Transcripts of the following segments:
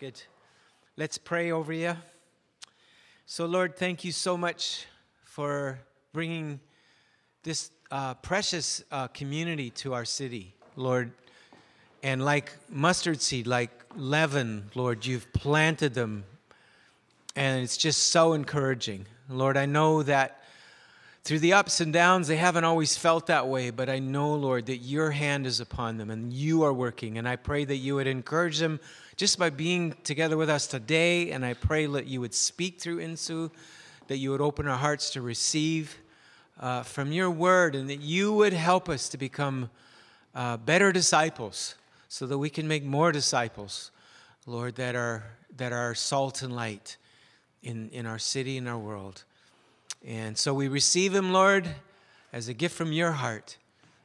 Good. Let's pray over you. So, Lord, thank you so much for bringing this uh, precious uh, community to our city, Lord. And like mustard seed, like leaven, Lord, you've planted them. And it's just so encouraging. Lord, I know that through the ups and downs, they haven't always felt that way, but I know, Lord, that your hand is upon them and you are working. And I pray that you would encourage them just by being together with us today. And I pray that you would speak through Insu, that you would open our hearts to receive uh, from your word, and that you would help us to become uh, better disciples so that we can make more disciples, Lord, that are, that are salt and light in, in our city and our world. And so we receive him, Lord, as a gift from your heart.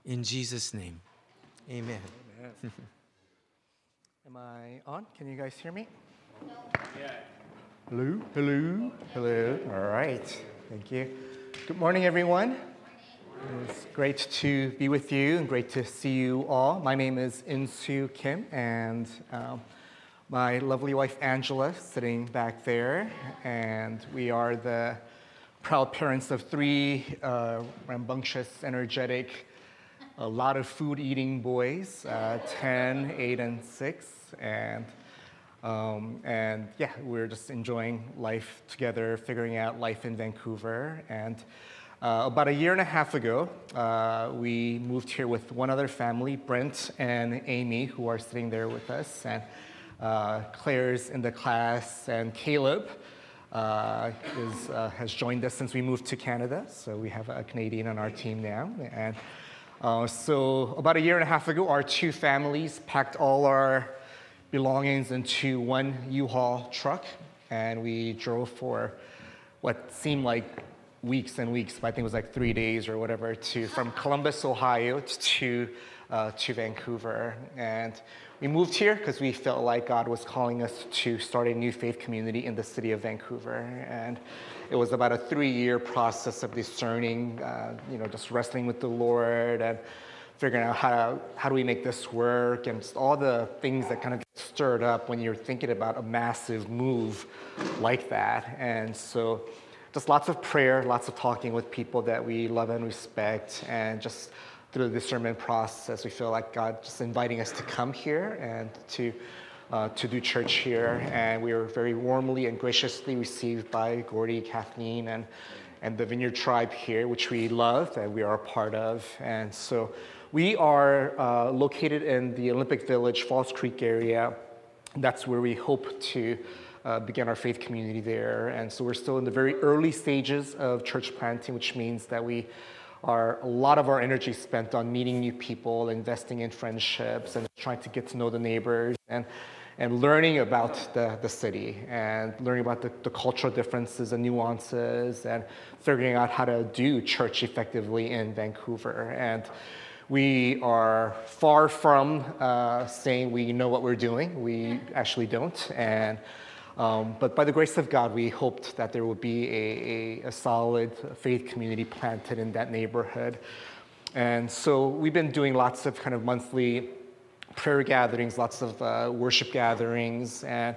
In Jesus' name. Amen. Amen. Am I on? Can you guys hear me? Yeah. Hello? Hello? Hello? All right. Thank you. Good morning, everyone. It's great to be with you and great to see you all. My name is Insu Kim, and um, my lovely wife Angela sitting back there, and we are the proud parents of three uh, rambunctious, energetic, a lot of food eating boys uh, 10, 8, and 6. And, um, and yeah, we're just enjoying life together, figuring out life in Vancouver. And uh, about a year and a half ago, uh, we moved here with one other family, Brent and Amy, who are sitting there with us. And uh, Claire's in the class, and Caleb uh, is, uh, has joined us since we moved to Canada. So we have a Canadian on our team now. And uh, so about a year and a half ago, our two families packed all our belongings into one U-Haul truck, and we drove for what seemed like weeks and weeks, but I think it was like three days or whatever, to from Columbus, Ohio, to uh, to Vancouver. And we moved here because we felt like God was calling us to start a new faith community in the city of Vancouver. And it was about a three-year process of discerning, uh, you know, just wrestling with the Lord and figuring out how, how do we make this work and all the things that kind of get stirred up when you're thinking about a massive move like that. And so just lots of prayer, lots of talking with people that we love and respect, and just through the discernment process, we feel like God just inviting us to come here and to uh, to do church here. And we were very warmly and graciously received by Gordy, Kathleen, and and the Vineyard Tribe here, which we love and we are a part of. And so we are uh, located in the Olympic Village, False Creek area. That's where we hope to uh, begin our faith community there. And so we're still in the very early stages of church planting, which means that we are a lot of our energy spent on meeting new people, investing in friendships, and trying to get to know the neighbors and, and learning about the, the city and learning about the, the cultural differences and nuances and figuring out how to do church effectively in Vancouver. And we are far from uh, saying we know what we're doing. We actually don't. And um, but by the grace of God, we hoped that there would be a, a, a, solid faith community planted in that neighborhood. And so we've been doing lots of kind of monthly prayer gatherings, lots of uh, worship gatherings. And,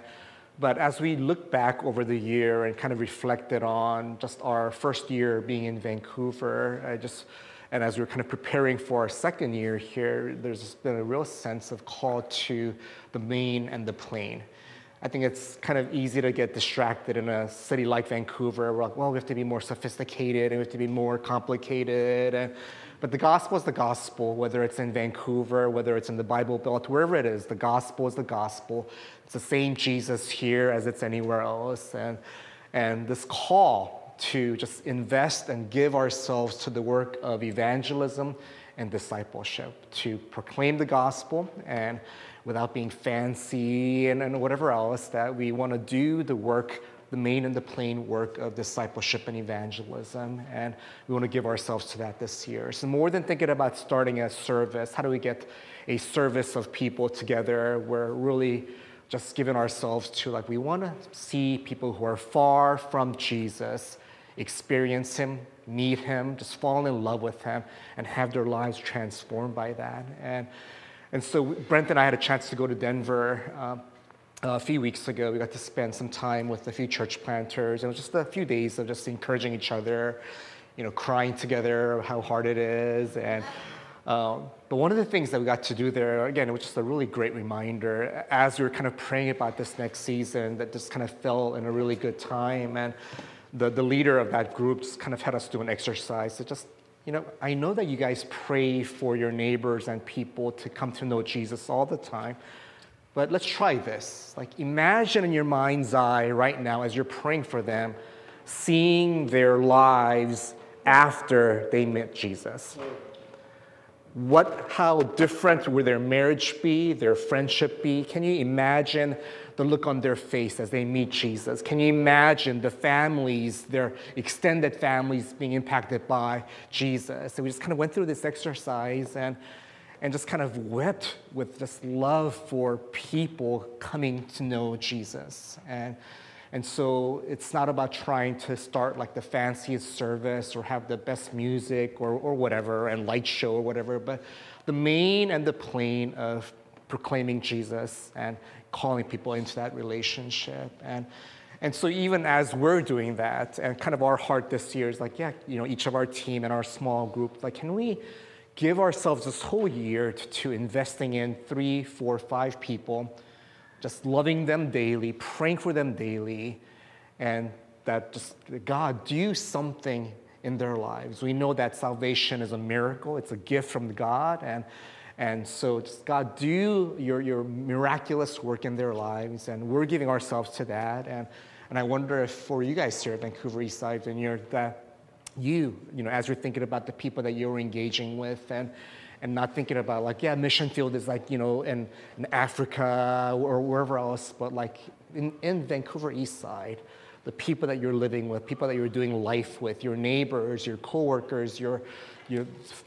but as we look back over the year and kind of reflected on just our first year being in Vancouver, I just, and as we we're kind of preparing for our second year here, there's been a real sense of call to the main and the plain. I think it's kind of easy to get distracted in a city like Vancouver. We're like, well, we have to be more sophisticated and we have to be more complicated. And, but the gospel is the gospel, whether it's in Vancouver, whether it's in the Bible Belt, wherever it is, the gospel is the gospel. It's the same Jesus here as it's anywhere else. And, and this call to just invest and give ourselves to the work of evangelism and discipleship, to proclaim the gospel and without being fancy and, and whatever else, that we want to do the work, the main and the plain work of discipleship and evangelism. And we want to give ourselves to that this year. So, more than thinking about starting a service, how do we get a service of people together? We're really just giving ourselves to like, we want to see people who are far from Jesus experience Him, meet Him, just fall in love with Him, and have their lives transformed by that. And and so Brent and I had a chance to go to Denver uh, a few weeks ago, we got to spend some time with a few church planters. It was just a few days of just encouraging each other, you know, crying together how hard it is. And um, but one of the things that we got to do there, again, it was just a really great reminder as we were kind of praying about this next season that just kind of fell in a really good time. And the, the leader of that group just kind of had us do an exercise to just, you know, I know that you guys pray for your neighbors and people to come to know Jesus all the time. But let's try this. Like, imagine in your mind's eye right now as you're praying for them, seeing their lives after they met Jesus. What, how different would their marriage be, their friendship be? Can you imagine the look on their face as they meet Jesus? Can you imagine the families, their extended families being impacted by Jesus? So we just kind of went through this exercise and and just kind of wept with this love for people coming to know Jesus. And, and so it's not about trying to start like the fanciest service or have the best music or, or whatever and light show or whatever, but the main and the plain of proclaiming Jesus and calling people into that relationship. And, and so even as we're doing that, and kind of our heart this year is like, yeah, you know, each of our team and our small group, like, can we give ourselves this whole year to, to, investing in three, four, five people, just loving them daily, praying for them daily, and that just God do something in their lives. We know that salvation is a miracle, it's a gift from God, and and so just God do your, your miraculous work in their lives, and we're giving ourselves to that. And and I wonder if for you guys here at Vancouver Eastside Vineyard that you, you know, as you're thinking about the people that you're engaging with and, and not thinking about like, yeah, mission field is like, you know, in, in Africa or wherever else, but like in, in Vancouver East Side, the people that you're living with, people that you're doing life with, your neighbors, your coworkers, your, your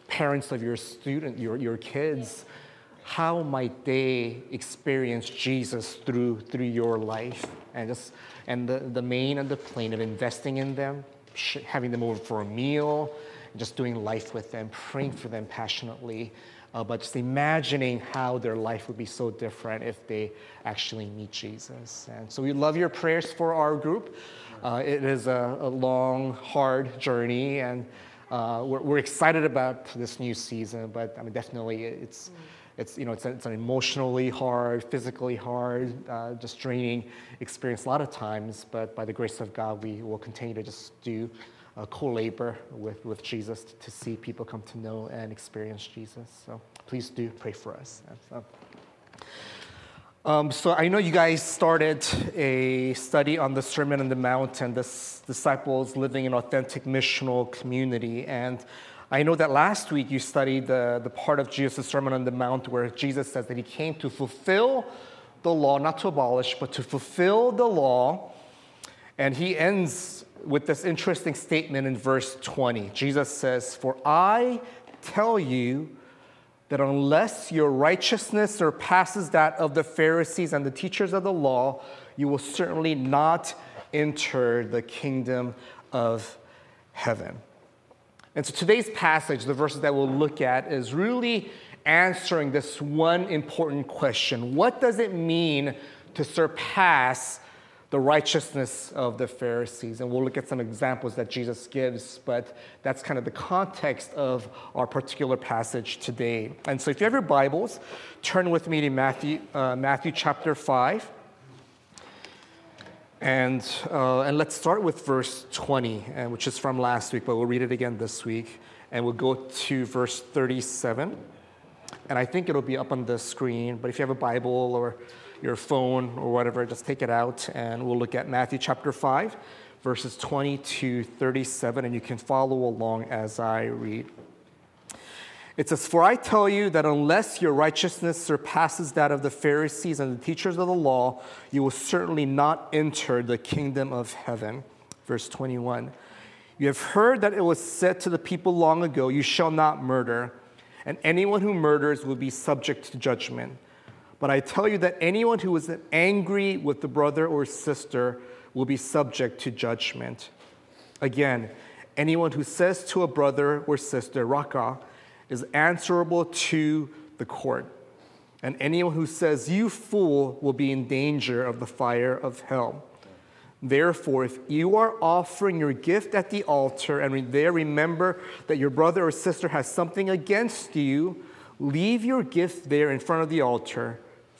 parents of your student, your, your kids, how might they experience Jesus through, through your life? And, just, and the, the main and the plain of investing in them, having them over for a meal, just doing life with them, praying for them passionately, uh, but just imagining how their life would be so different if they actually meet Jesus. And so we love your prayers for our group. Uh, it is a, a, long, hard journey, and uh, we're, we're, excited about this new season, but I mean, definitely it's. It's, you know, it's, a, it's an emotionally hard, physically hard, uh, just draining experience a lot of times, but by the grace of God, we will continue to just do uh, co-labor with, with Jesus to, see people come to know and experience Jesus. So please do pray for us. So, um, so I know you guys started a study on the Sermon on the Mount and the disciples living in authentic missional community. And I know that last week you studied the, the part of Jesus' Sermon on the Mount where Jesus says that he came to fulfill the law, not to abolish, but to fulfill the law. And he ends with this interesting statement in verse 20. Jesus says, For I tell you that unless your righteousness surpasses that of the Pharisees and the teachers of the law, you will certainly not enter the kingdom of heaven. And so today's passage, the verses that we'll look at, is really answering this one important question What does it mean to surpass the righteousness of the Pharisees? And we'll look at some examples that Jesus gives, but that's kind of the context of our particular passage today. And so if you have your Bibles, turn with me to Matthew, uh, Matthew chapter 5. And, uh, and let's start with verse 20, uh, which is from last week, but we'll read it again this week. And we'll go to verse 37. And I think it'll be up on the screen, but if you have a Bible or your phone or whatever, just take it out and we'll look at Matthew chapter 5, verses 20 to 37, and you can follow along as I read. It says, For I tell you that unless your righteousness surpasses that of the Pharisees and the teachers of the law, you will certainly not enter the kingdom of heaven. Verse 21. You have heard that it was said to the people long ago, You shall not murder, and anyone who murders will be subject to judgment. But I tell you that anyone who is angry with the brother or sister will be subject to judgment. Again, anyone who says to a brother or sister, Raca, is answerable to the court. and anyone who says, You fool, will be in danger of the fire of hell. Therefore, if you are offering your gift at the altar and there remember that your brother or sister has something against you, leave your gift there in front of the altar.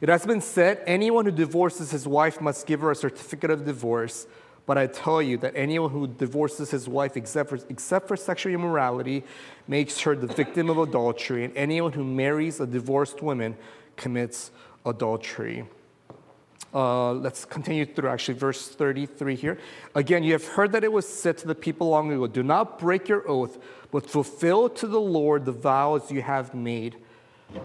It has been said anyone who divorces his wife must give her a certificate of divorce. But I tell you that anyone who divorces his wife except for, except for sexual immorality makes her the victim of adultery, and anyone who marries a divorced woman commits adultery. Uh, let's continue through actually verse 33 here. Again, you have heard that it was said to the people long ago, Do not break your oath, but fulfill to the Lord the vows you have made.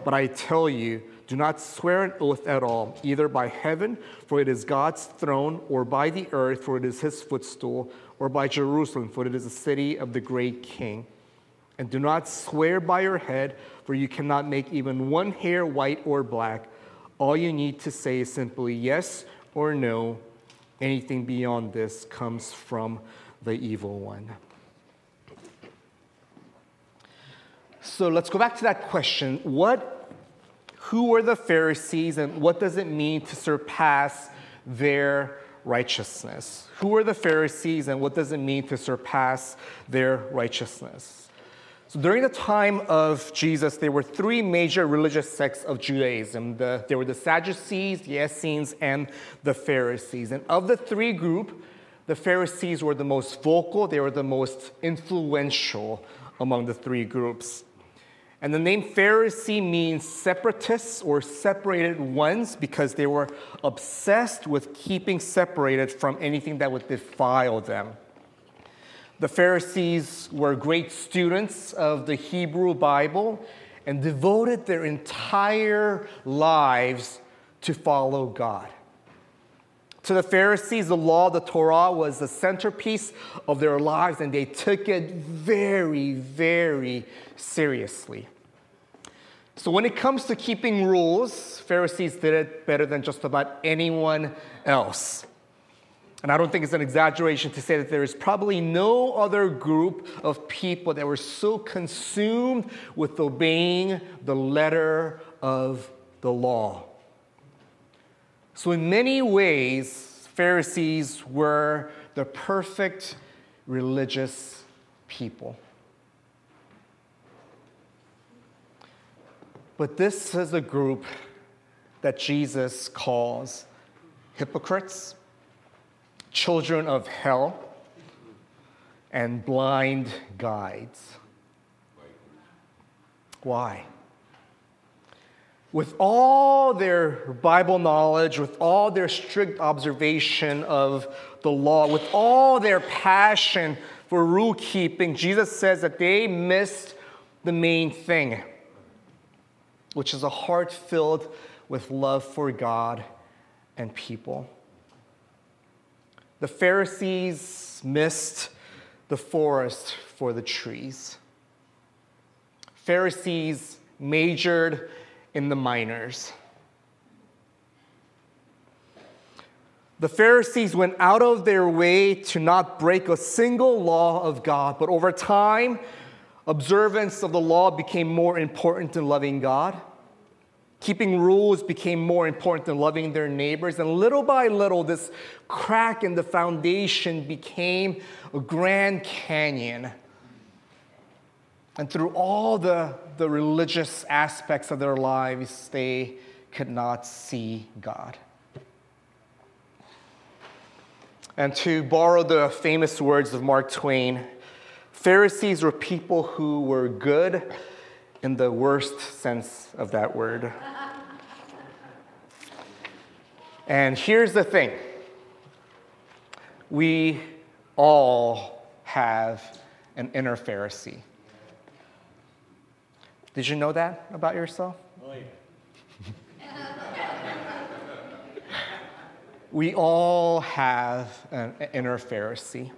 But I tell you, do not swear an oath at all, either by heaven, for it is God's throne, or by the earth, for it is his footstool, or by Jerusalem, for it is the city of the great king. And do not swear by your head, for you cannot make even one hair white or black. All you need to say is simply yes or no. Anything beyond this comes from the evil one. So let's go back to that question. What who were the Pharisees and what does it mean to surpass their righteousness? Who were the Pharisees and what does it mean to surpass their righteousness? So during the time of Jesus, there were three major religious sects of Judaism. The, there were the Sadducees, the Essenes, and the Pharisees. And of the three group, the Pharisees were the most vocal, they were the most influential among the three groups. And the name Pharisee means separatists or separated ones because they were obsessed with keeping separated from anything that would defile them. The Pharisees were great students of the Hebrew Bible and devoted their entire lives to follow God. To the Pharisees, the law, the Torah, was the centerpiece of their lives, and they took it very, very seriously. So, when it comes to keeping rules, Pharisees did it better than just about anyone else. And I don't think it's an exaggeration to say that there is probably no other group of people that were so consumed with obeying the letter of the law. So, in many ways, Pharisees were the perfect religious people. But this is a group that Jesus calls hypocrites, children of hell, and blind guides. Why? With all their Bible knowledge, with all their strict observation of the law, with all their passion for rule keeping, Jesus says that they missed the main thing which is a heart filled with love for God and people. The Pharisees missed the forest for the trees. Pharisees majored in the minors. The Pharisees went out of their way to not break a single law of God, but over time, Observance of the law became more important than loving God. Keeping rules became more important than loving their neighbors. And little by little, this crack in the foundation became a Grand Canyon. And through all the, the religious aspects of their lives, they could not see God. And to borrow the famous words of Mark Twain, Pharisees were people who were good in the worst sense of that word. And here's the thing we all have an inner Pharisee. Did you know that about yourself? Oh, we all have an inner Pharisee.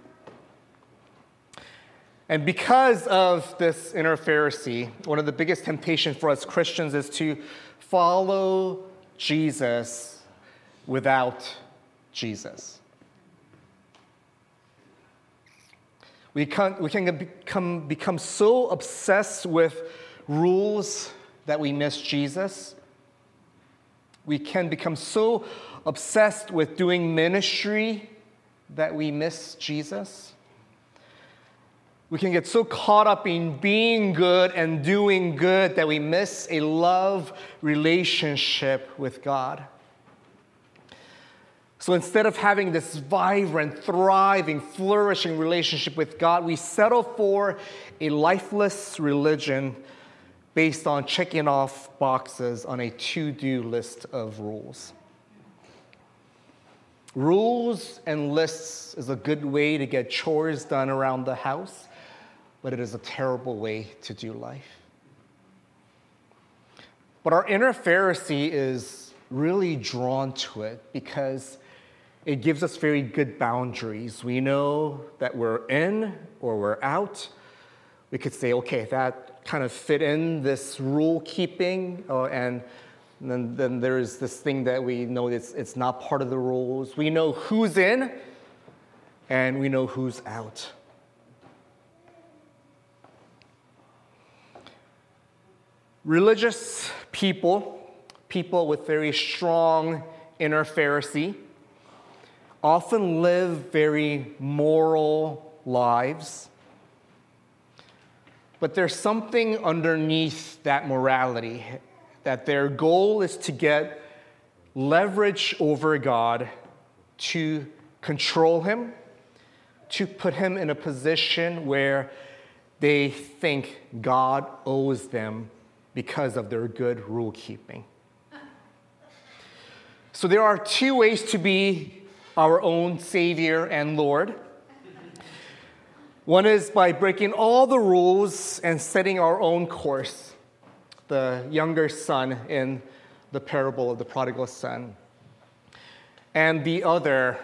And because of this inner Pharisee, one of the biggest temptations for us Christians is to follow Jesus without Jesus. We can, we can become, become so obsessed with rules that we miss Jesus. We can become so obsessed with doing ministry that we miss Jesus. We can get so caught up in being good and doing good that we miss a love relationship with God. So instead of having this vibrant, thriving, flourishing relationship with God, we settle for a lifeless religion based on checking off boxes on a to do list of rules. Rules and lists is a good way to get chores done around the house, but it is a terrible way to do life. But our inner Pharisee is really drawn to it because it gives us very good boundaries. We know that we're in or we're out. We could say, okay, that kind of fit in this rule keeping, uh, and then, then there's this thing that we know it's, it's not part of the rules. We know who's in, and we know who's out. Religious people, people with very strong inner Pharisee, often live very moral lives but there's something underneath that morality that their goal is to get leverage over God to control him, to put him in a position where they think God owes them because of their good rule keeping. So there are two ways to be our own Savior and Lord. One is by breaking all the rules and setting our own course, the younger son in the parable of the prodigal son. And the other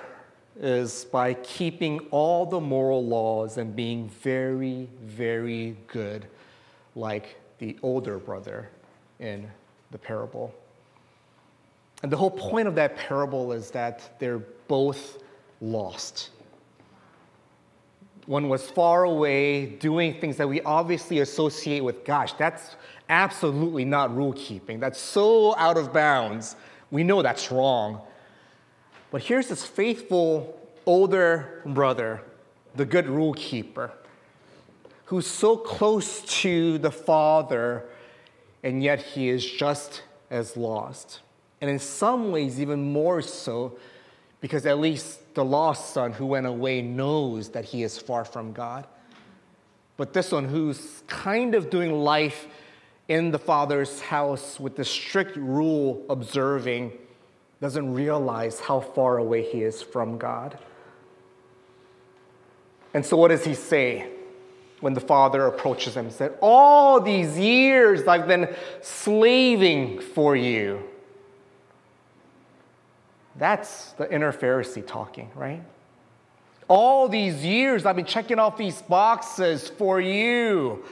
is by keeping all the moral laws and being very, very good, like the older brother in the parable. And the whole point of that parable is that they're both lost. One was far away, doing things that we obviously associate with, gosh, that's absolutely not rule keeping. That's so out of bounds. We know that's wrong. But here's this faithful older brother, the good rule keeper, who's so close to the father, and yet he is just as lost. And in some ways, even more so, because at least the lost son who went away knows that he is far from God. But this one, who's kind of doing life in the father's house with the strict rule observing, doesn't realize how far away he is from God. And so, what does he say when the father approaches him? He said, All these years I've been slaving for you. That's the inner Pharisee talking, right? All these years I've been checking off these boxes for you.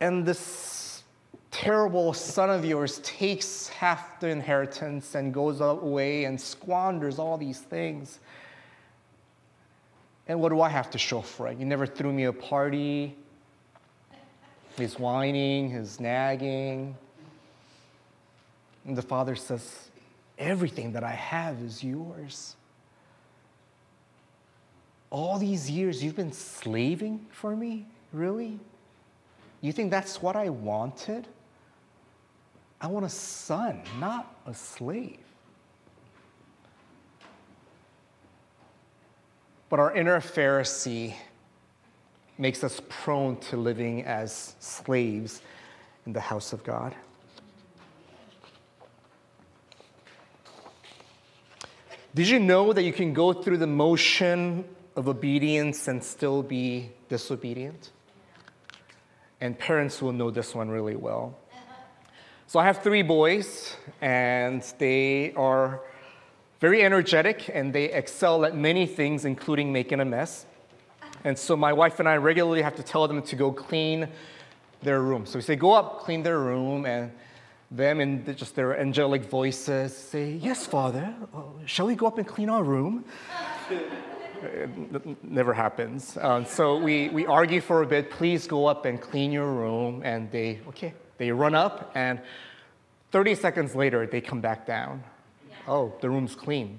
And this terrible son of yours takes half the inheritance and goes away and squanders all these things. And what do I have to show for it? You never threw me a party. He's whining, he's nagging. And the father says, Everything that I have is yours. All these years you've been slaving for me? Really? You think that's what I wanted? I want a son, not a slave. But our inner Pharisee makes us prone to living as slaves in the house of God. Did you know that you can go through the motion of obedience and still be disobedient? And parents will know this one really well. So I have three boys, and they are very energetic and they excel at many things, including making a mess. And so my wife and I regularly have to tell them to go clean their room. So we say, go up, clean their room, and them in just their angelic voices say, Yes, Father, uh, shall we go up and clean our room? it never happens. Um, so we, we argue for a bit, please go up and clean your room. And they, okay, they run up, and 30 seconds later, they come back down. Oh, the room's clean.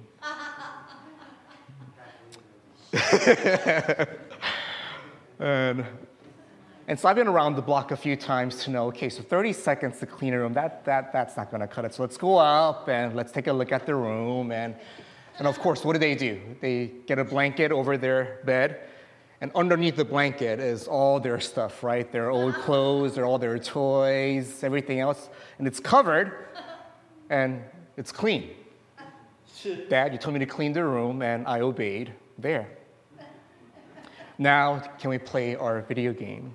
and and so I've been around the block a few times to know, okay, so 30 seconds to clean a room, that, that, that's not gonna cut it. So let's go up and let's take a look at the room. And, and of course, what do they do? They get a blanket over their bed, and underneath the blanket is all their stuff, right? Their old clothes, their, all their toys, everything else. And it's covered, and it's clean. Dad, you told me to clean the room, and I obeyed. There. Now, can we play our video game?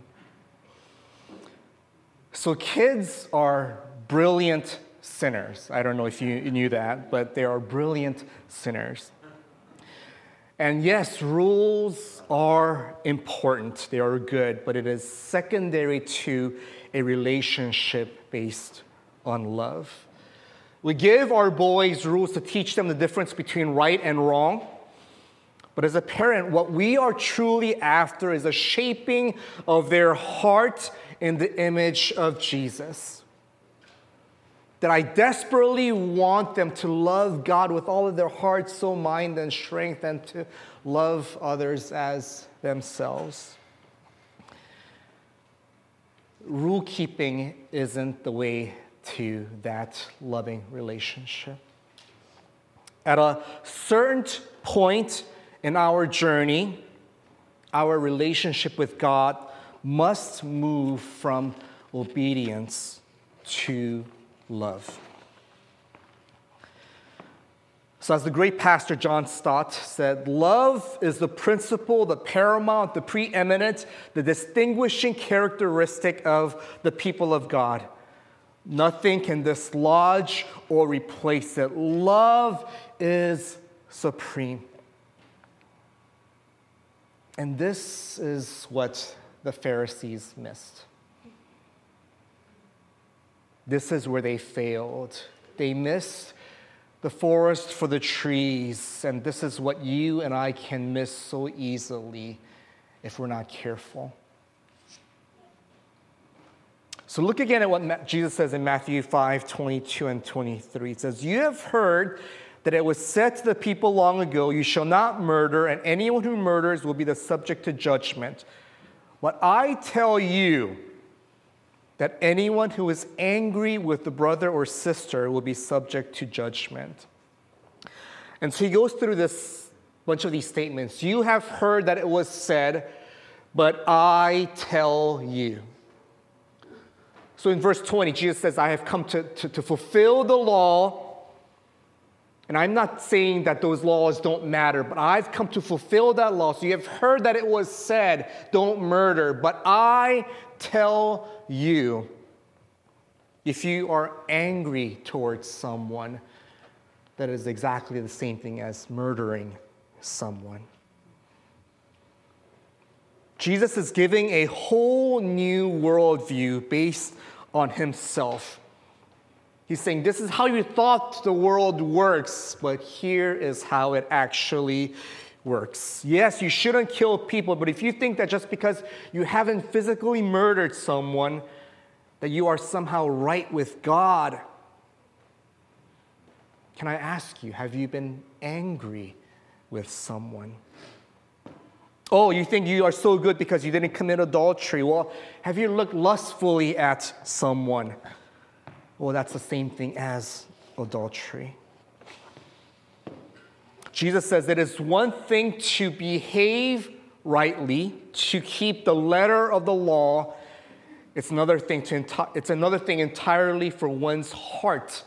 So, kids are brilliant sinners. I don't know if you knew that, but they are brilliant sinners. And yes, rules are important, they are good, but it is secondary to a relationship based on love. We give our boys rules to teach them the difference between right and wrong. But as a parent, what we are truly after is a shaping of their heart in the image of Jesus. That I desperately want them to love God with all of their heart, soul, mind, and strength, and to love others as themselves. Rule keeping isn't the way to that loving relationship. At a certain point in our journey, our relationship with God must move from obedience to love. So, as the great pastor John Stott said, love is the principle, the paramount, the preeminent, the distinguishing characteristic of the people of God. Nothing can dislodge or replace it. Love is supreme. And this is what the Pharisees missed. This is where they failed. They missed the forest for the trees, and this is what you and I can miss so easily if we're not careful. So look again at what Jesus says in Matthew 5 22 and 23. It says, You have heard that it was said to the people long ago, You shall not murder, and anyone who murders will be the subject to judgment. But I tell you that anyone who is angry with the brother or sister will be subject to judgment. And so he goes through this bunch of these statements. You have heard that it was said, but I tell you. So in verse 20, Jesus says, I have come to, to, to fulfill the law and I'm not saying that those laws don't matter, but I've come to fulfill that law. So you have heard that it was said, don't murder. But I tell you, if you are angry towards someone, that is exactly the same thing as murdering someone. Jesus is giving a whole new worldview based on himself. He's saying, This is how you thought the world works, but here is how it actually works. Yes, you shouldn't kill people, but if you think that just because you haven't physically murdered someone, that you are somehow right with God, can I ask you, have you been angry with someone? Oh, you think you are so good because you didn't commit adultery? Well, have you looked lustfully at someone? well, that's the same thing as adultery. Jesus says it is one thing to behave rightly, to keep the letter of the law. It's another thing to enti- it's another thing entirely for one's heart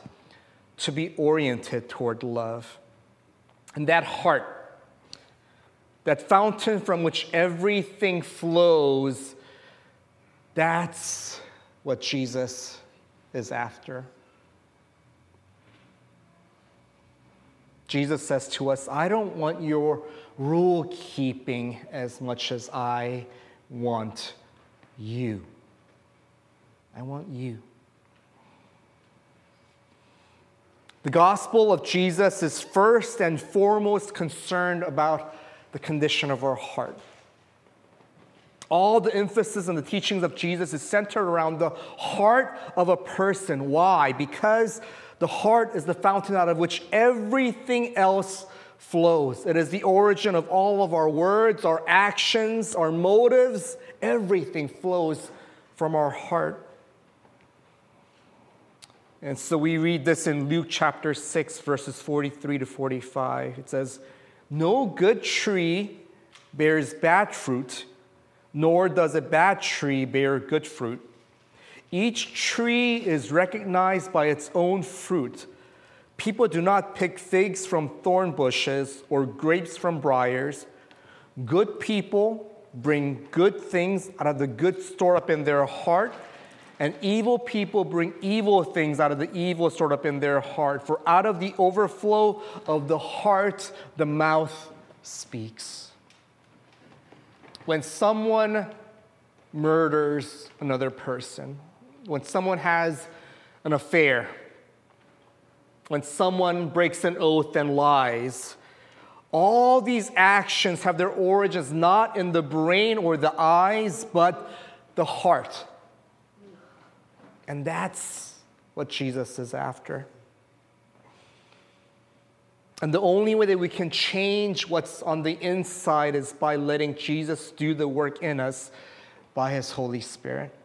to be oriented toward love. And that heart, that fountain from which everything flows, that's what Jesus is after. Jesus says to us, I don't want your rule keeping as much as I want you. I want you. The gospel of Jesus is first and foremost concerned about the condition of our heart. All the emphasis on the teachings of Jesus is centered around the heart of a person. Why? Because the heart is the fountain out of which everything else flows. It is the origin of all of our words, our actions, our motives. Everything flows from our heart. And so we read this in Luke chapter 6, verses 43 to 45. It says, No good tree bears bad fruit, nor does a bad tree bear good fruit. Each tree is recognized by its own fruit. People do not pick figs from thorn bushes or grapes from briars. Good people bring good things out of the good stored up in their heart, and evil people bring evil things out of the evil stored up in their heart. For out of the overflow of the heart, the mouth speaks. When someone murders another person, when someone has an affair, when someone breaks an oath and lies, all these actions have their origins not in the brain or the eyes, but the heart. And that's what Jesus is after. And the only way that we can change what's on the inside is by letting Jesus do the work in us by his Holy Spirit.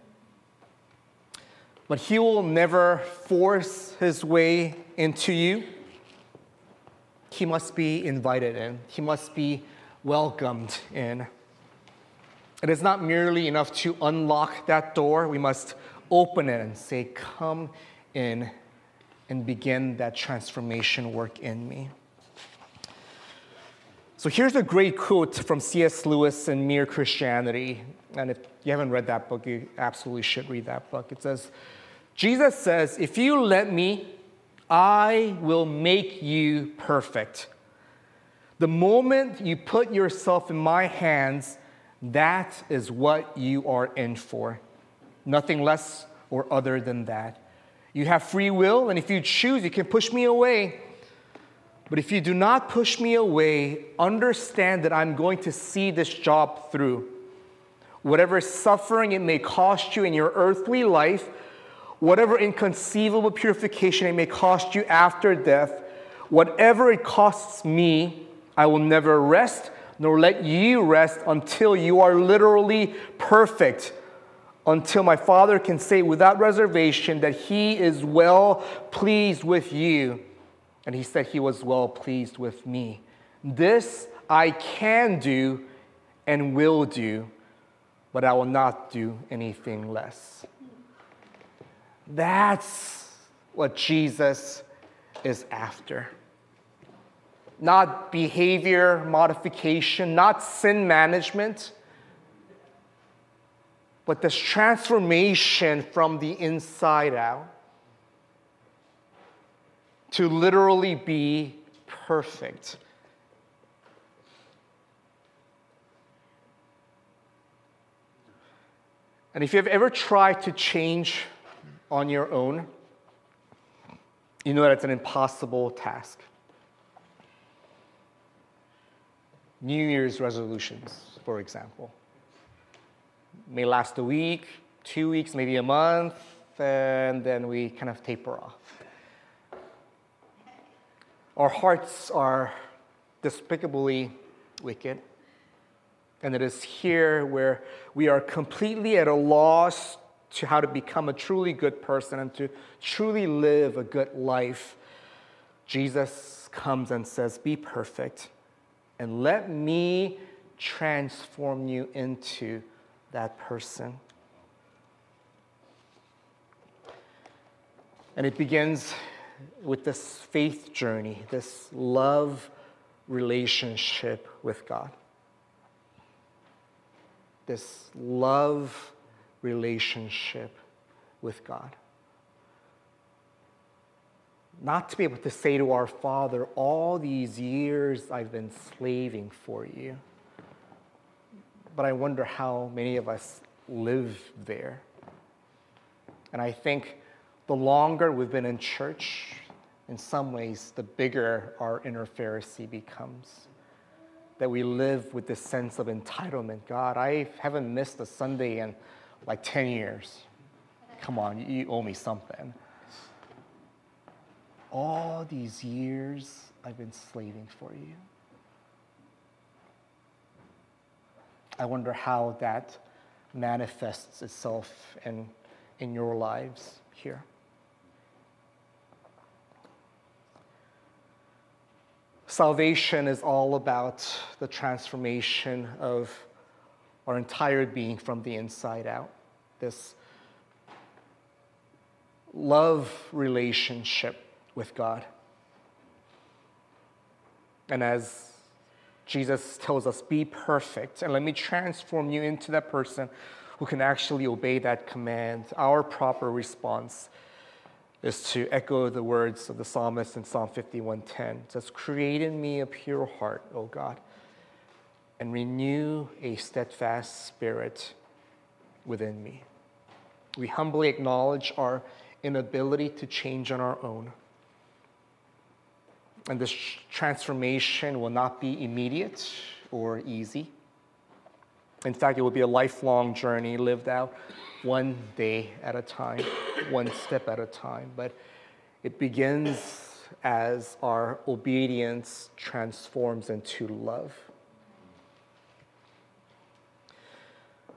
But he will never force his way into you. He must be invited in, he must be welcomed in. It is not merely enough to unlock that door, we must open it and say, Come in and begin that transformation work in me. So here's a great quote from C.S. Lewis in Mere Christianity. And if you haven't read that book, you absolutely should read that book. It says, Jesus says, If you let me, I will make you perfect. The moment you put yourself in my hands, that is what you are in for. Nothing less or other than that. You have free will, and if you choose, you can push me away. But if you do not push me away, understand that I'm going to see this job through. Whatever suffering it may cost you in your earthly life, whatever inconceivable purification it may cost you after death, whatever it costs me, I will never rest nor let you rest until you are literally perfect, until my Father can say without reservation that He is well pleased with you. And He said He was well pleased with me. This I can do and will do, but I will not do anything less. That's what Jesus is after. Not behavior modification, not sin management, but this transformation from the inside out to literally be perfect. And if you've ever tried to change on your own, you know that it's an impossible task. New Year's resolutions, for example, may last a week, two weeks, maybe a month, and then we kind of taper off. Our hearts are despicably wicked. And it is here where we are completely at a loss to how to become a truly good person and to truly live a good life, Jesus comes and says, Be perfect, and let me transform you into that person. And it begins with this faith journey, this love relationship with God. This love relationship with God. Not to be able to say to our Father, All these years I've been slaving for you. But I wonder how many of us live there. And I think the longer we've been in church, in some ways, the bigger our inner Pharisee becomes. That we live with this sense of entitlement. God, I haven't missed a Sunday in like 10 years. Come on, you owe me something. All these years I've been slaving for you. I wonder how that manifests itself in, in your lives here. Salvation is all about the transformation of our entire being from the inside out. This love relationship with God. And as Jesus tells us, be perfect, and let me transform you into that person who can actually obey that command, our proper response is to echo the words of the psalmist in Psalm 51:10. It says, Create in me a pure heart, O God, and renew a steadfast spirit within me. We humbly acknowledge our inability to change on our own. And this transformation will not be immediate or easy. In fact, it will be a lifelong journey lived out one day at a time, one step at a time. But it begins as our obedience transforms into love.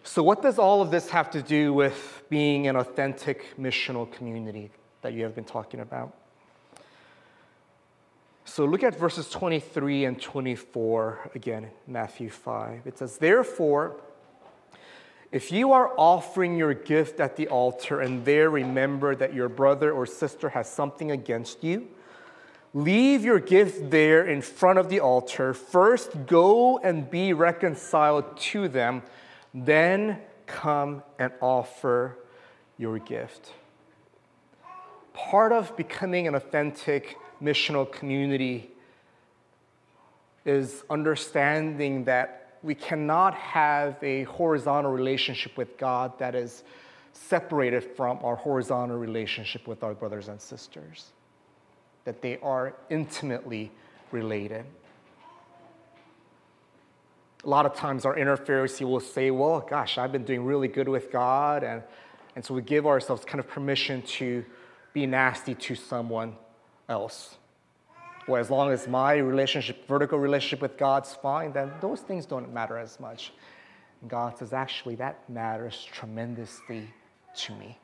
So, what does all of this have to do with being an authentic missional community that you have been talking about? So, look at verses 23 and 24 again, Matthew 5. It says, Therefore, if you are offering your gift at the altar and there remember that your brother or sister has something against you, leave your gift there in front of the altar. First, go and be reconciled to them, then come and offer your gift. Part of becoming an authentic missional community is understanding that we cannot have a horizontal relationship with God that is separated from our horizontal relationship with our brothers and sisters, that they are intimately related. A lot of times our inner Pharisee will say, Well, gosh, I've been doing really good with God. And, and so we give ourselves kind of permission to be nasty to someone else well, as long as my relationship, vertical relationship with God's fine, then those things don't matter as much. And God says, actually, that matters tremendously to me.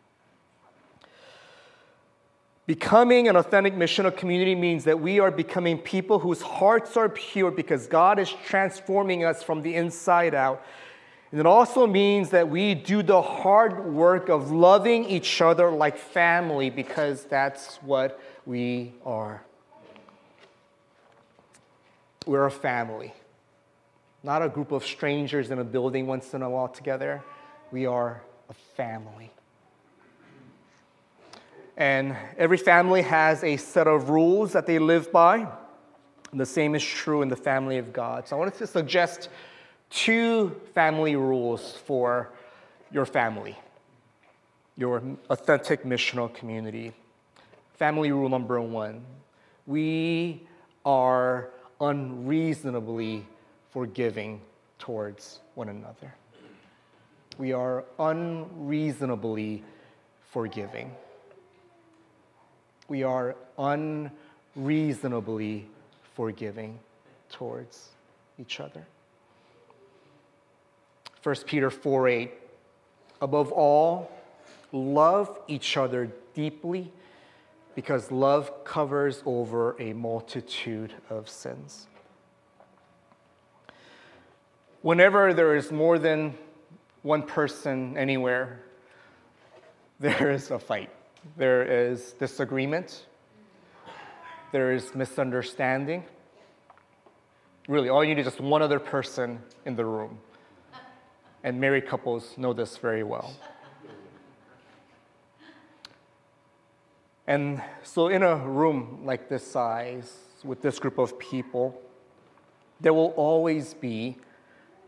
Becoming an authentic missional community means that we are becoming people whose hearts are pure because God is transforming us from the inside out. And it also means that we do the hard work of loving each other like family because that's what we are. We're a family, not a group of strangers in a building once in a while together. We are a family. And every family has a set of rules that they live by. The same is true in the family of God. So I wanted to suggest two family rules for your family, your authentic missional community. Family rule number one we are unreasonably forgiving towards one another. We are unreasonably forgiving. We are unreasonably forgiving towards each other. 1 Peter 4 8, above all, love each other deeply because love covers over a multitude of sins. Whenever there is more than one person anywhere, there is a fight, there is disagreement, there is misunderstanding. Really, all you need is just one other person in the room. And married couples know this very well. And so, in a room like this size, with this group of people, there will always be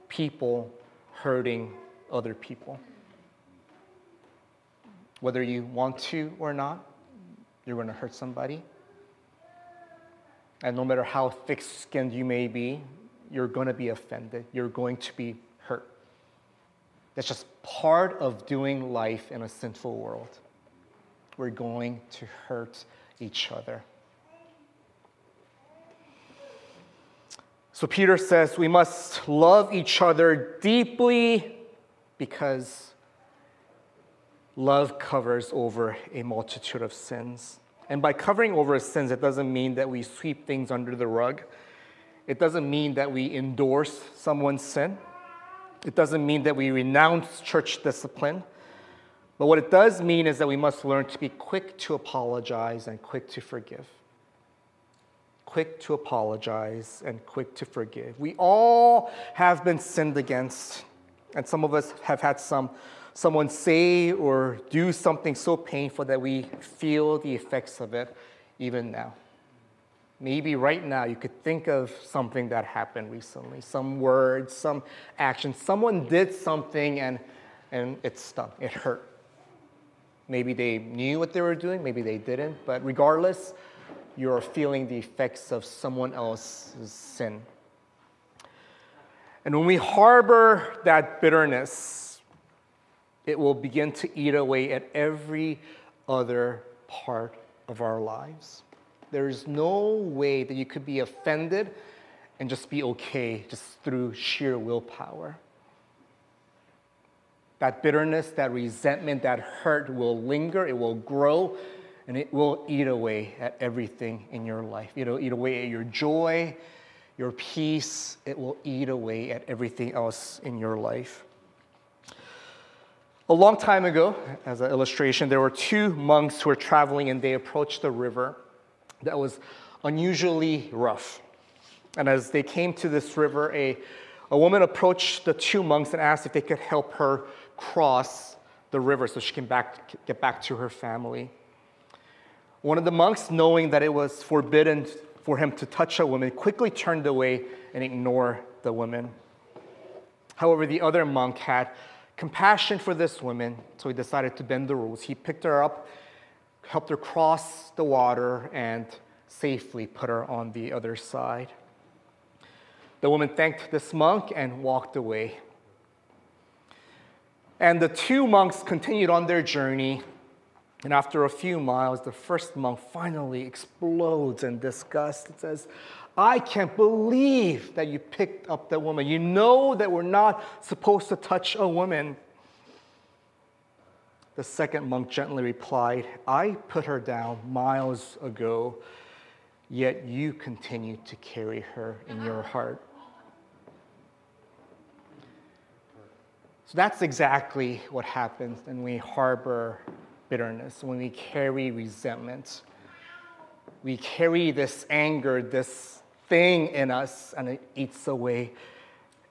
people hurting other people. Whether you want to or not, you're going to hurt somebody. And no matter how thick skinned you may be, you're going to be offended. You're going to be hurt. That's just part of doing life in a sinful world. We're going to hurt each other. So Peter says we must love each other deeply because love covers over a multitude of sins. And by covering over sins, it doesn't mean that we sweep things under the rug. It doesn't mean that we endorse someone's sin. It doesn't mean that we renounce church discipline. But what it does mean is that we must learn to be quick to apologize and quick to forgive. Quick to apologize and quick to forgive. We all have been sinned against, and some of us have had some someone say or do something so painful that we feel the effects of it even now. Maybe right now you could think of something that happened recently, some words, some action. Someone did something and, and it stung, it hurt. Maybe they knew what they were doing, maybe they didn't, but regardless, you're feeling the effects of someone else's sin. And when we harbor that bitterness, it will begin to eat away at every other part of our lives. There's no way that you could be offended and just be okay just through sheer willpower. That bitterness, that resentment, that hurt will linger, it will grow, and it will eat away at everything in your life. It'll eat away at your joy, your peace, it will eat away at everything else in your life. A long time ago, as an illustration, there were two monks who were traveling and they approached a river that was unusually rough. And as they came to this river, a, a woman approached the two monks and asked if they could help her cross the river so she can back, get back to her family. One of the monks, knowing that it was forbidden for him to touch a woman, quickly turned away and ignored the woman. However, the other monk had compassion for this woman, so he decided to bend the rules. He picked her up, helped her cross the water, and safely put her on the other side. The woman thanked this monk and walked away. And the two monks continued on their journey. And after a few miles, the first monk finally explodes in disgust. It says, I can't believe that you picked up that woman. You know that we're not supposed to touch a woman. The second monk gently replied, I put her down miles ago, yet you continue to carry her in your heart. So that's exactly what happens when we harbor bitterness, when we carry resentment. We carry this anger, this thing in us and it eats away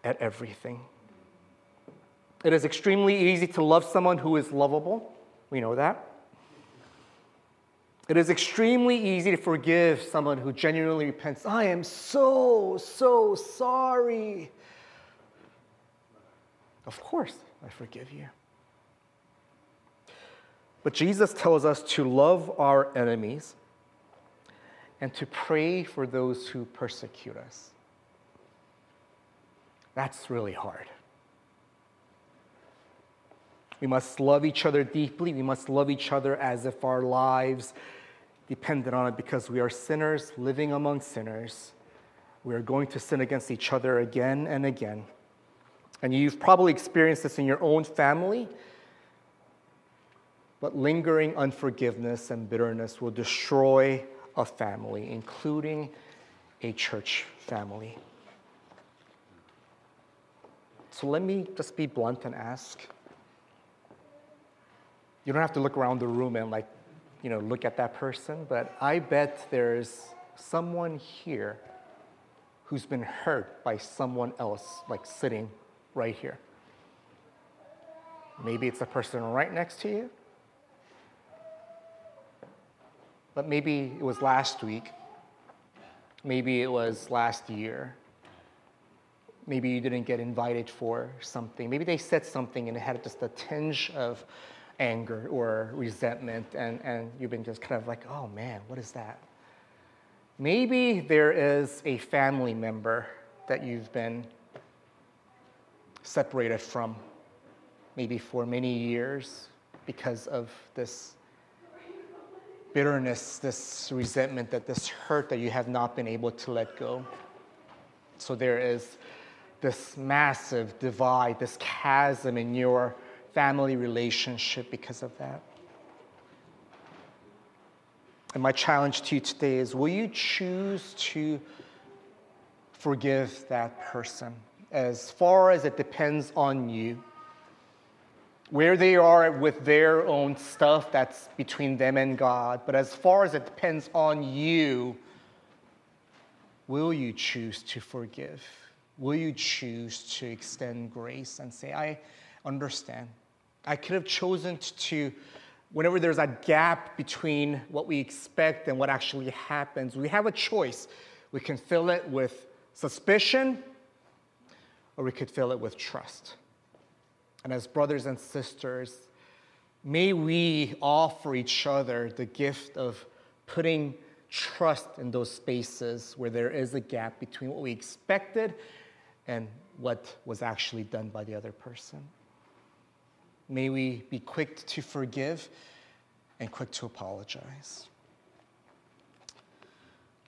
at everything. It is extremely easy to love someone who is lovable. We know that. It is extremely easy to forgive someone who genuinely repents. I am so, so sorry. Of course, I forgive you. But Jesus tells us to love our enemies and to pray for those who persecute us. That's really hard. We must love each other deeply. We must love each other as if our lives depended on it because we are sinners living among sinners. We are going to sin against each other again and again. And you've probably experienced this in your own family But lingering unforgiveness and bitterness will destroy a family, including a church family. So let me just be blunt and ask. You don't have to look around the room and like, you know, look at that person, but I bet there's someone here who's been hurt by someone else, like sitting right here. Maybe it's the person right next to you. But maybe it was last week. Maybe it was last year. Maybe you didn't get invited for something. Maybe they said something and it had just a tinge of anger or resentment, and, and you've been just kind of like, oh man, what is that? Maybe there is a family member that you've been separated from, maybe for many years, because of this bitterness, this resentment, that this hurt that you have not been able to let go. So there is this massive divide, this chasm in your family relationship because of that. And my challenge to you today is will you choose to forgive that person as far as it depends on you? where they are with their own stuff, that's between them and God. But as far as it depends on you, will you choose to forgive? Will you choose to extend grace and say, I understand? I could have chosen to, whenever there's a gap between what we expect and what actually happens, we have a choice. We can fill it with suspicion or we could fill it with trust and as brothers and sisters, may we offer each other the gift of putting trust in those spaces where there is a gap between what we expected and what was actually done by the other person. May we be quick to forgive and quick to apologize.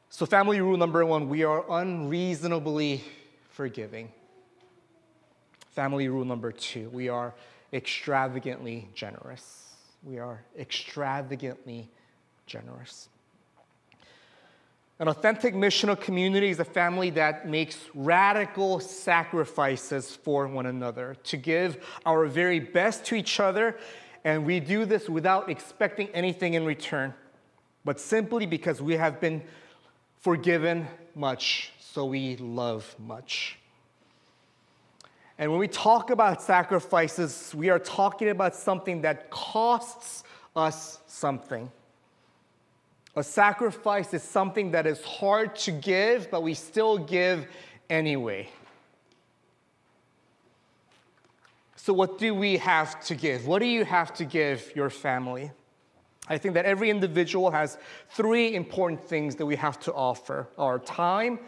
So, family rule number one we are unreasonably forgiving. Family rule number two we are extravagantly generous. We are extravagantly generous. An authentic missional community is a family that makes radical sacrifices for one another to give our very best to each other, and we do this without expecting anything in return, but simply because we have been forgiven much, so we love much. And when we talk about sacrifices, we are talking about something that costs us something. A sacrifice is something that is hard to give, but we still give anyway. So, what do we have to give? What do you have to give your family? I think that every individual has three important things that we have to offer our time,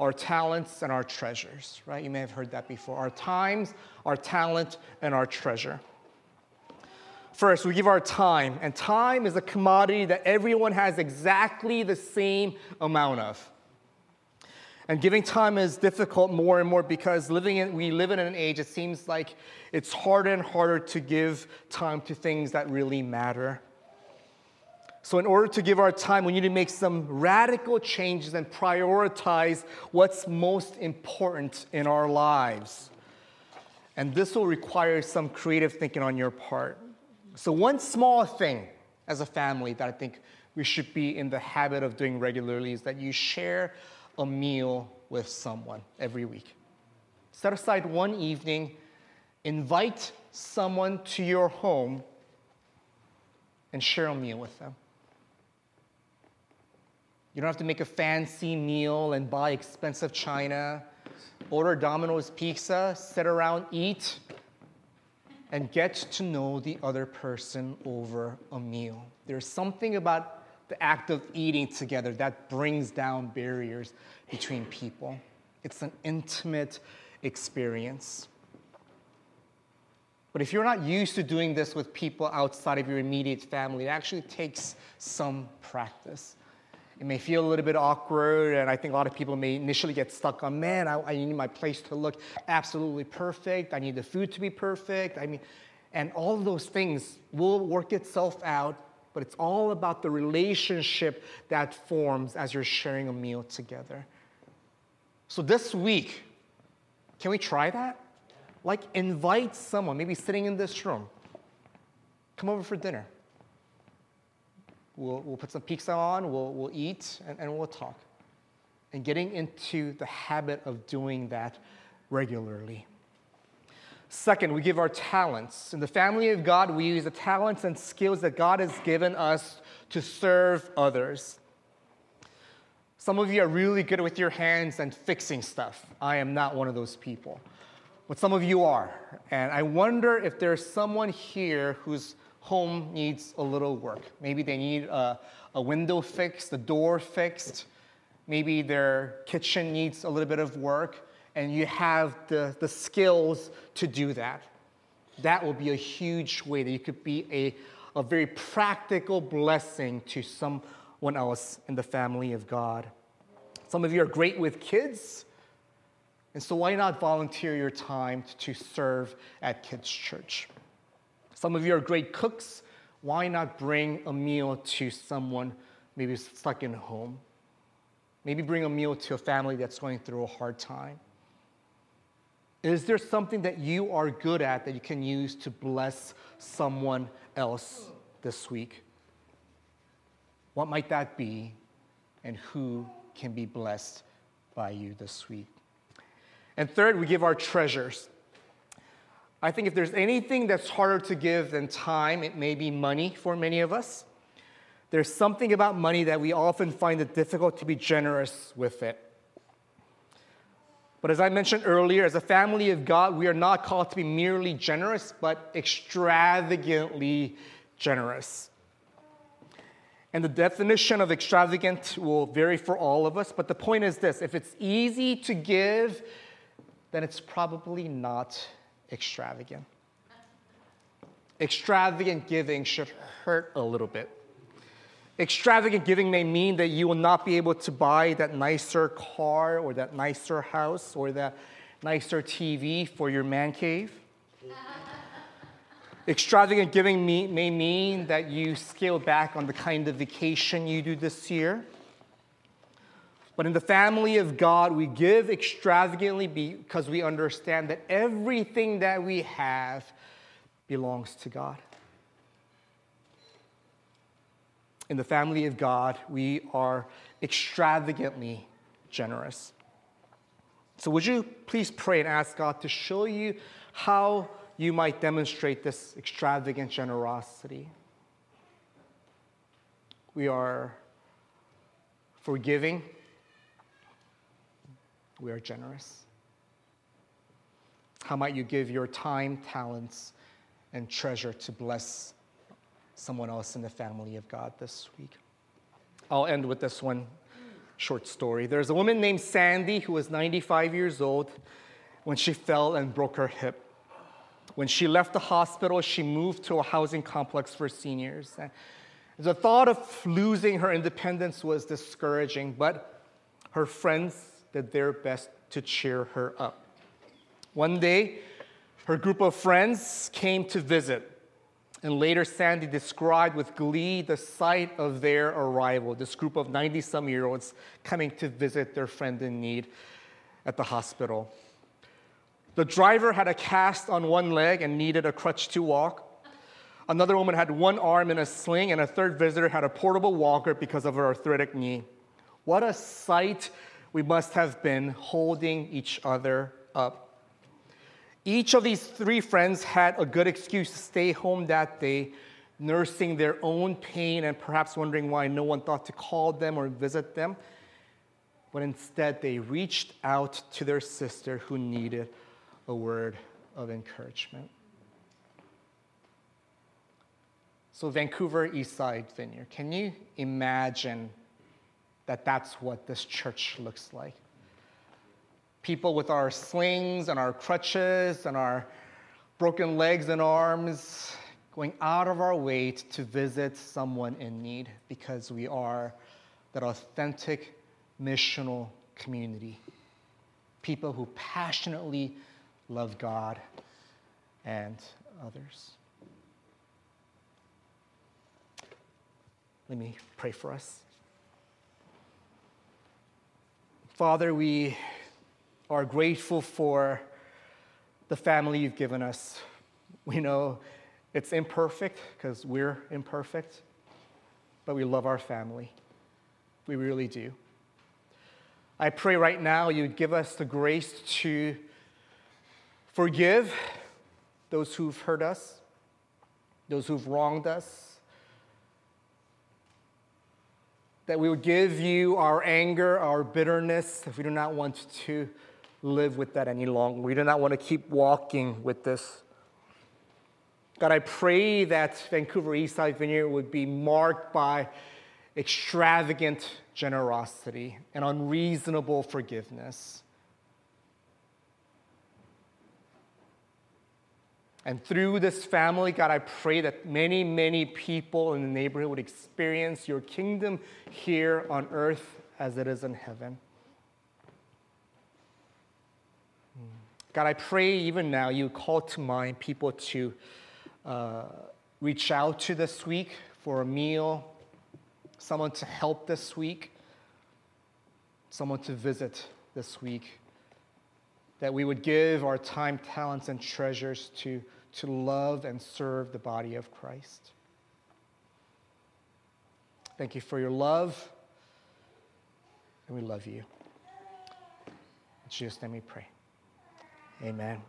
our talents and our treasures, right? You may have heard that before. Our times, our talent, and our treasure. First, we give our time, and time is a commodity that everyone has exactly the same amount of. And giving time is difficult more and more because living in, we live in an age, it seems like it's harder and harder to give time to things that really matter. So, in order to give our time, we need to make some radical changes and prioritize what's most important in our lives. And this will require some creative thinking on your part. So, one small thing as a family that I think we should be in the habit of doing regularly is that you share a meal with someone every week. Set aside one evening, invite someone to your home, and share a meal with them. You don't have to make a fancy meal and buy expensive china. Order Domino's pizza, sit around, eat, and get to know the other person over a meal. There's something about the act of eating together that brings down barriers between people. It's an intimate experience. But if you're not used to doing this with people outside of your immediate family, it actually takes some practice. It may feel a little bit awkward, and I think a lot of people may initially get stuck on, man, I, I need my place to look absolutely perfect. I need the food to be perfect. I mean, And all of those things will work itself out, but it's all about the relationship that forms as you're sharing a meal together. So this week, can we try that? Like, invite someone, maybe sitting in this room, come over for dinner. We'll, we'll put some pizza on, we'll, we'll eat, and, and we'll talk. And getting into the habit of doing that regularly. Second, we give our talents. In the family of God, we use the talents and skills that God has given us to serve others. Some of you are really good with your hands and fixing stuff. I am not one of those people. But some of you are. And I wonder if there's someone here whose home needs a little work. Maybe they need a, a window fixed, a door fixed. Maybe their kitchen needs a little bit of work, and you have the, the skills to do that. That will be a huge way that you could be a, a very practical blessing to someone else in the family of God. Some of you are great with kids, and so why not volunteer your time to serve at Kids Church? Some of you are great cooks. Why not bring a meal to someone maybe stuck in a home? Maybe bring a meal to a family that's going through a hard time. Is there something that you are good at that you can use to bless someone else this week? What might that be, and who can be blessed by you this week? And third, we give our treasures. I think if there's anything that's harder to give than time, it may be money for many of us. There's something about money that we often find it difficult to be generous with it. But as I mentioned earlier, as a family of God, we are not called to be merely generous, but extravagantly generous. And the definition of extravagant will vary for all of us, but the point is this if it's easy to give, then it's probably not extravagant. Extravagant giving should hurt a little bit. Extravagant giving may mean that you will not be able to buy that nicer car or that nicer house or that nicer TV for your man cave. Extravagant giving may mean that you scale back on the kind of vacation you do this year. But in the family of God, we give extravagantly because we understand that everything that we have belongs to God. In the family of God, we are extravagantly generous. So, would you please pray and ask God to show you how you might demonstrate this extravagant generosity? We are forgiving we are generous? How might you give your time, talents, and treasure to bless someone else in the family of God this week? I'll end with this one short story. There's a woman named Sandy who was 95 years old when she fell and broke her hip. When she left the hospital, she moved to a housing complex for seniors. The thought of losing her independence was discouraging, but her friends did their best to cheer her up. One day, her group of friends came to visit, and later Sandy described with glee the sight of their arrival this group of 90 some year olds coming to visit their friend in need at the hospital. The driver had a cast on one leg and needed a crutch to walk. Another woman had one arm in a sling, and a third visitor had a portable walker because of her arthritic knee. What a sight we must have been holding each other up. Each of these three friends had a good excuse to stay home that day, nursing their own pain and perhaps wondering why no one thought to call them or visit them. But instead, they reached out to their sister who needed a word of encouragement. So, Vancouver Eastside Vineyard, can you imagine that that's what this church looks like. People with our slings and our crutches and our broken legs and arms going out of our way to visit someone in need because we are that authentic missional community. People who passionately love God and others. Let me pray for us. Father, we are grateful for the family you've given us. We know it's imperfect because we're imperfect, but we love our family. We really do. I pray right now you'd give us the grace to forgive those who've hurt us, those who've wronged us, that we would give you our anger, our bitterness, if we do not want to live with that any longer. We do not want to keep walking with this. God, I pray that Vancouver Eastside Vineyard would be marked by extravagant generosity and unreasonable forgiveness. And through this family, God, I pray that many, many people in the neighborhood would experience your kingdom here on earth as it is in heaven. God, I pray even now you call to mind people to uh, reach out to this week for a meal, someone to help this week, someone to visit this week that we would give our time, talents, and treasures to, to love and serve the body of Christ. Thank you for your love, and we love you. In Jesus' name we pray. Amen.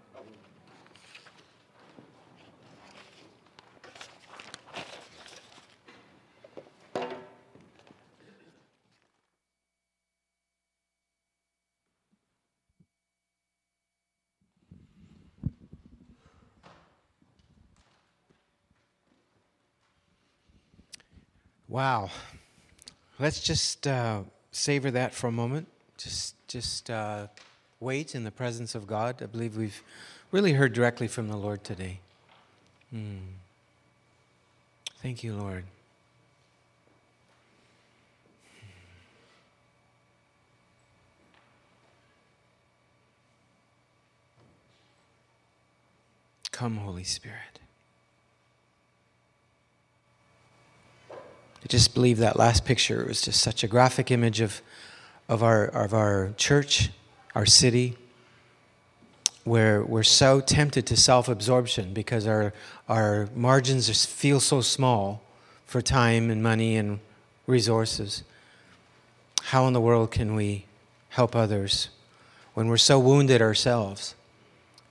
Wow. Let's just uh, savor that for a moment. Just, just uh, wait in the presence of God. I believe we've really heard directly from the Lord today. Hmm. Thank you, Lord. Come, Holy Spirit. I just believe that last picture was just such a graphic image of, of, our, of our church, our city, where we're so tempted to self absorption because our, our margins feel so small for time and money and resources. How in the world can we help others when we're so wounded ourselves?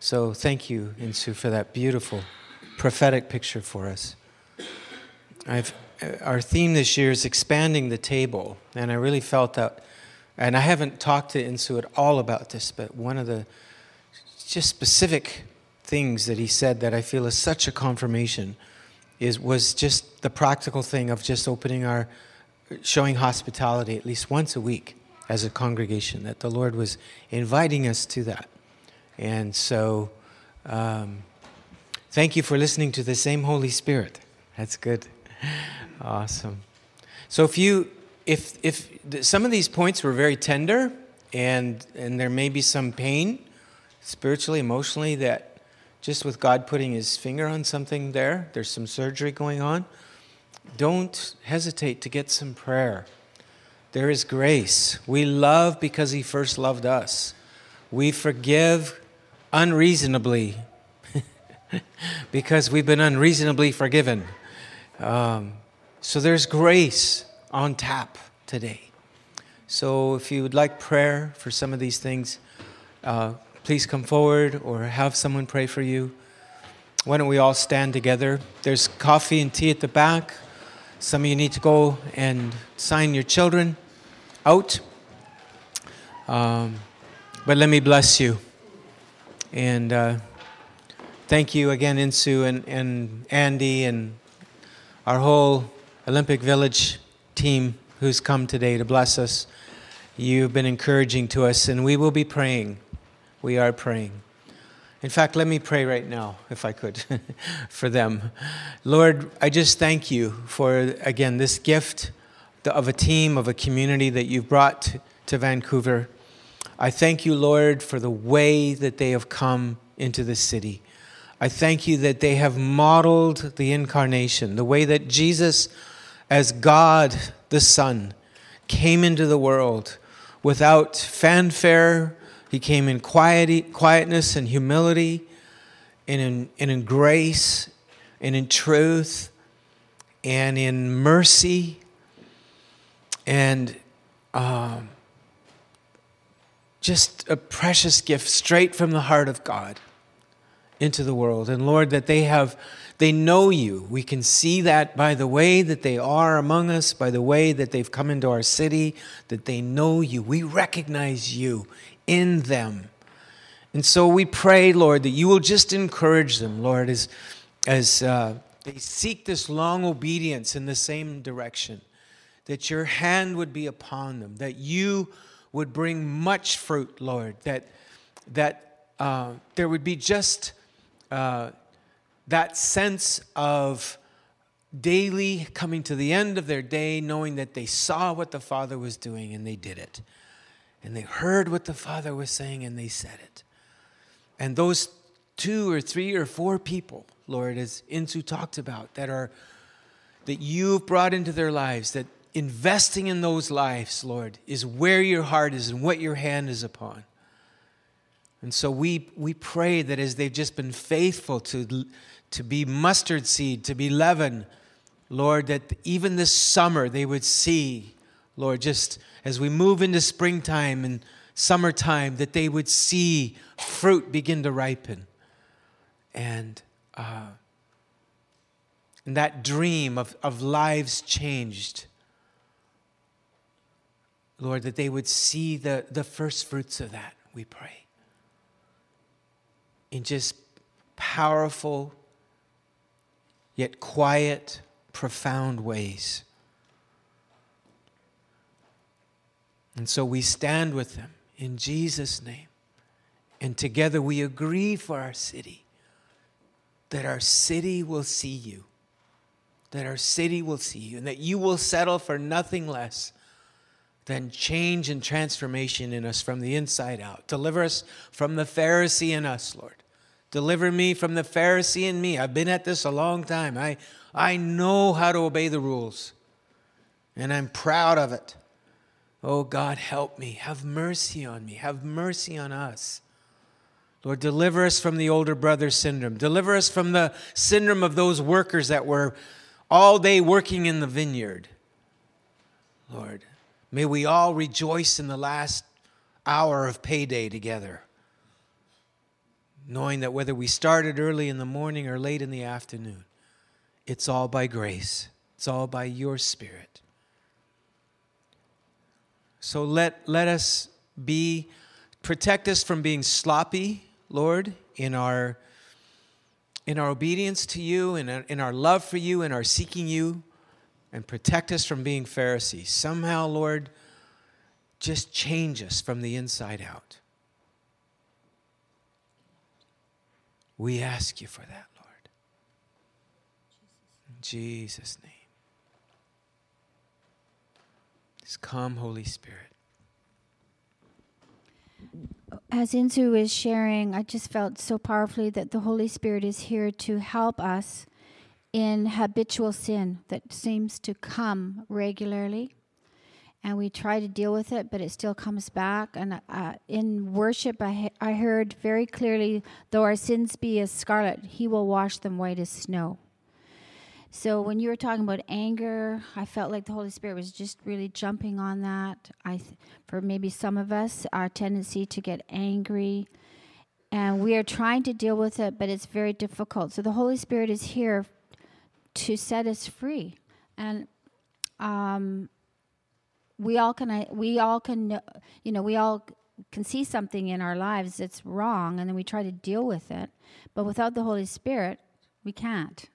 So thank you, Insu, for that beautiful prophetic picture for us. I've our theme this year is expanding the table, and I really felt that. And I haven't talked to Insu at all about this, but one of the just specific things that he said that I feel is such a confirmation is was just the practical thing of just opening our showing hospitality at least once a week as a congregation that the Lord was inviting us to that. And so um, thank you for listening to the same Holy Spirit. That's good. Awesome. So if you if if some of these points were very tender and and there may be some pain spiritually, emotionally that just with God putting his finger on something there, there's some surgery going on. Don't hesitate to get some prayer. There is grace. We love because he first loved us. We forgive unreasonably because we've been unreasonably forgiven. Um, so there's grace on tap today. So if you would like prayer for some of these things, uh, please come forward or have someone pray for you. Why don't we all stand together? There's coffee and tea at the back. Some of you need to go and sign your children out. Um, but let me bless you. And uh, thank you again, Insu and, and Andy and our whole Olympic Village team who's come today to bless us. You've been encouraging to us, and we will be praying. We are praying. In fact, let me pray right now, if I could, for them. Lord, I just thank you for, again, this gift of a team, of a community that you've brought to Vancouver. I thank you, Lord, for the way that they have come into the city. I thank you that they have modeled the incarnation, the way that Jesus as God the Son came into the world without fanfare. He came in quiet, quietness and humility, and in, and in grace, and in truth, and in mercy, and um, just a precious gift straight from the heart of God into the world. And Lord, that they have, they know you. We can see that by the way that they are among us, by the way that they've come into our city, that they know you. We recognize you in them. And so we pray, Lord, that you will just encourage them, Lord, as, as uh, they seek this long obedience in the same direction, that your hand would be upon them, that you would bring much fruit, Lord, that, that uh, there would be just uh, that sense of daily coming to the end of their day, knowing that they saw what the Father was doing and they did it. And they heard what the Father was saying and they said it. And those two or three or four people, Lord, as Insu talked about, that are that you've brought into their lives, that investing in those lives, Lord, is where your heart is and what your hand is upon. And so we, we pray that as they've just been faithful to, to be mustard seed, to be leaven, Lord, that even this summer they would see, Lord, just as we move into springtime and summertime, that they would see fruit begin to ripen. And, uh, and that dream of, of lives changed. Lord, that they would see the, the first fruits of that, we pray in just powerful, yet quiet, profound ways. And so we stand with them in Jesus' name. And together we agree for our city that our city will see you, that our city will see you, and that you will settle for nothing less than change and transformation in us from the inside out. Deliver us from the Pharisee in us, Lord. Deliver me from the Pharisee in me. I've been at this a long time. I, I know how to obey the rules, and I'm proud of it. Oh God, help me. Have mercy on me. Have mercy on us. Lord, deliver us from the older brother syndrome. Deliver us from the syndrome of those workers that were all day working in the vineyard. Lord, may we all rejoice in the last hour of payday together knowing that whether we started early in the morning or late in the afternoon, it's all by grace, it's all by your Spirit. So let, let us be, protect us from being sloppy, Lord, in our, in our obedience to you, in our, in our love for you, in our seeking you, and protect us from being Pharisees. Somehow, Lord, just change us from the inside out. We ask you for that, Lord. In Jesus' name. Just come, Holy Spirit. As Insu is sharing, I just felt so powerfully that the Holy Spirit is here to help us in habitual sin that seems to come regularly and we try to deal with it, but it still comes back. And uh, in worship, I, I heard very clearly, though our sins be as scarlet, He will wash them white as snow. So when you were talking about anger, I felt like the Holy Spirit was just really jumping on that. I, th- for maybe some of us, our tendency to get angry, and we are trying to deal with it, but it's very difficult. So the Holy Spirit is here to set us free, and um, we all can we all can you know we all can see something in our lives that's wrong and then we try to deal with it. But without the holy spirit we can't.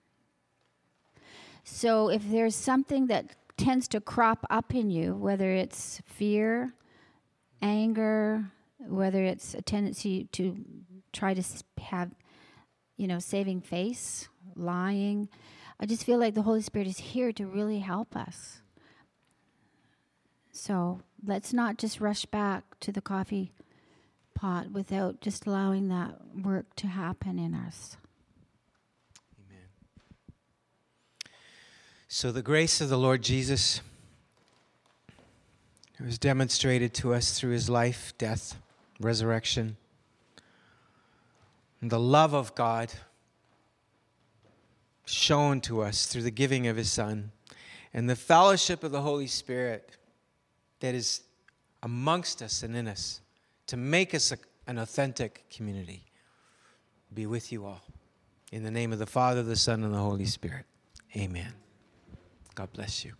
So if there's something that tends to crop up in you whether it's fear anger whether it's a tendency to try to have you know saving face lying i just feel like the holy spirit is here to really help us so let's not just rush back to the coffee pot without just allowing that work to happen in us. Amen. So, the grace of the Lord Jesus, was demonstrated to us through his life, death, resurrection, and the love of God shown to us through the giving of his Son, and the fellowship of the Holy Spirit that is amongst us and in us to make us a, an authentic community be with you all. In the name of the Father, the Son, and the Holy Spirit. Amen. God bless you.